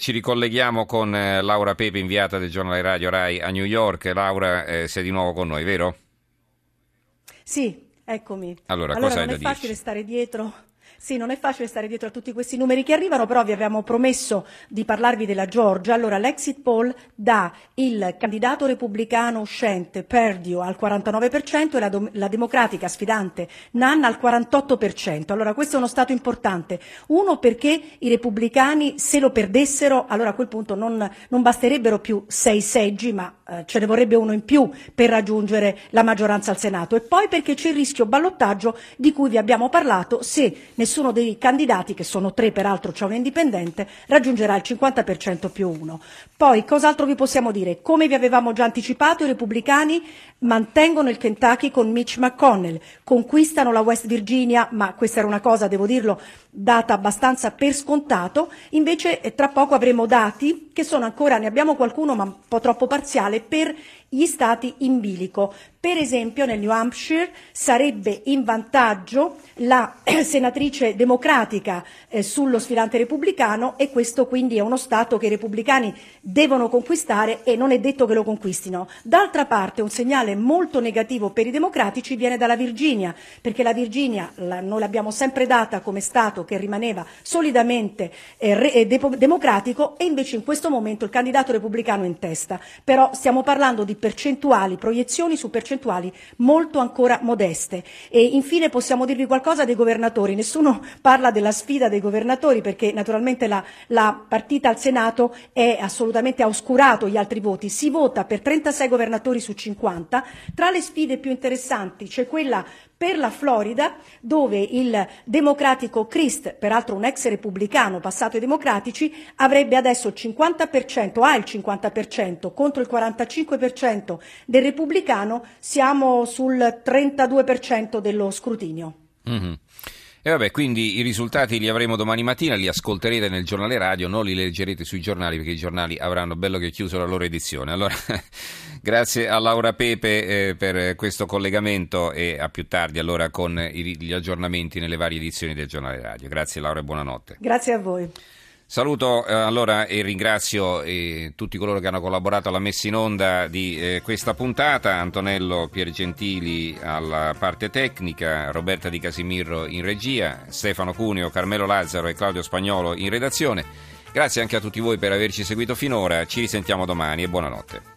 Ci ricolleghiamo con eh, Laura Pepe, inviata del giornale radio Rai a New York. Laura, eh, sei di nuovo con noi, vero? Sì, eccomi. Allora, allora cosa non hai è da facile dirci? stare dietro sì, non è facile stare dietro a tutti questi numeri che arrivano, però vi avevamo promesso di parlarvi della Georgia. Allora, l'exit poll dà il candidato repubblicano uscente Perdue al 49% e la, dom- la democratica sfidante Nanna al 48%. Allora, questo è uno stato importante. Uno, perché i repubblicani, se lo perdessero, allora a quel punto non, non basterebbero più sei seggi, ma eh, ce ne vorrebbe uno in più per raggiungere la maggioranza al Senato. E poi perché c'è il rischio ballottaggio di cui vi abbiamo parlato se nessuno dei candidati, che sono tre peraltro c'è un indipendente, raggiungerà il 50% più uno. Poi, cos'altro vi possiamo dire? Come vi avevamo già anticipato, i repubblicani mantengono il Kentucky con Mitch McConnell, conquistano la West Virginia, ma questa era una cosa, devo dirlo, data abbastanza per scontato, invece eh, tra poco avremo dati che sono ancora, ne abbiamo qualcuno ma un po' troppo parziale, per gli stati in bilico. Per esempio nel New Hampshire sarebbe in vantaggio la senatrice democratica eh, sullo sfidante repubblicano e questo quindi è uno Stato che i repubblicani devono conquistare e non è detto che lo conquistino. D'altra parte un segnale molto negativo per i democratici viene dalla Virginia, perché la Virginia la, noi l'abbiamo sempre data come Stato che rimaneva solidamente eh, re, eh, de- democratico e invece in questo momento il candidato repubblicano è in testa. Però stiamo parlando di percentuali, proiezioni su percentuali molto ancora modeste. E infine possiamo dirvi qualcosa dei governatori. Nessuno parla della sfida dei governatori perché naturalmente la, la partita al Senato ha oscurato gli altri voti. Si vota per 36 governatori su 50. Tra le sfide più interessanti c'è quella per la Florida, dove il democratico Christ, peraltro un ex repubblicano passato ai democratici, avrebbe adesso il 50%, ha il 50% contro il 45% del repubblicano, siamo sul 32% dello scrutinio. Mm-hmm. E vabbè, quindi i risultati li avremo domani mattina, li ascolterete nel giornale radio, non li leggerete sui giornali perché i giornali avranno bello che chiuso la loro edizione. Allora, grazie a Laura Pepe eh, per questo collegamento e a più tardi allora con i, gli aggiornamenti nelle varie edizioni del giornale radio. Grazie Laura e buonanotte. Grazie a voi. Saluto eh, allora e ringrazio eh, tutti coloro che hanno collaborato alla messa in onda di eh, questa puntata, Antonello Piergentili alla parte tecnica, Roberta Di Casimirro in regia, Stefano Cuneo, Carmelo Lazzaro e Claudio Spagnolo in redazione. Grazie anche a tutti voi per averci seguito finora, ci risentiamo domani e buonanotte.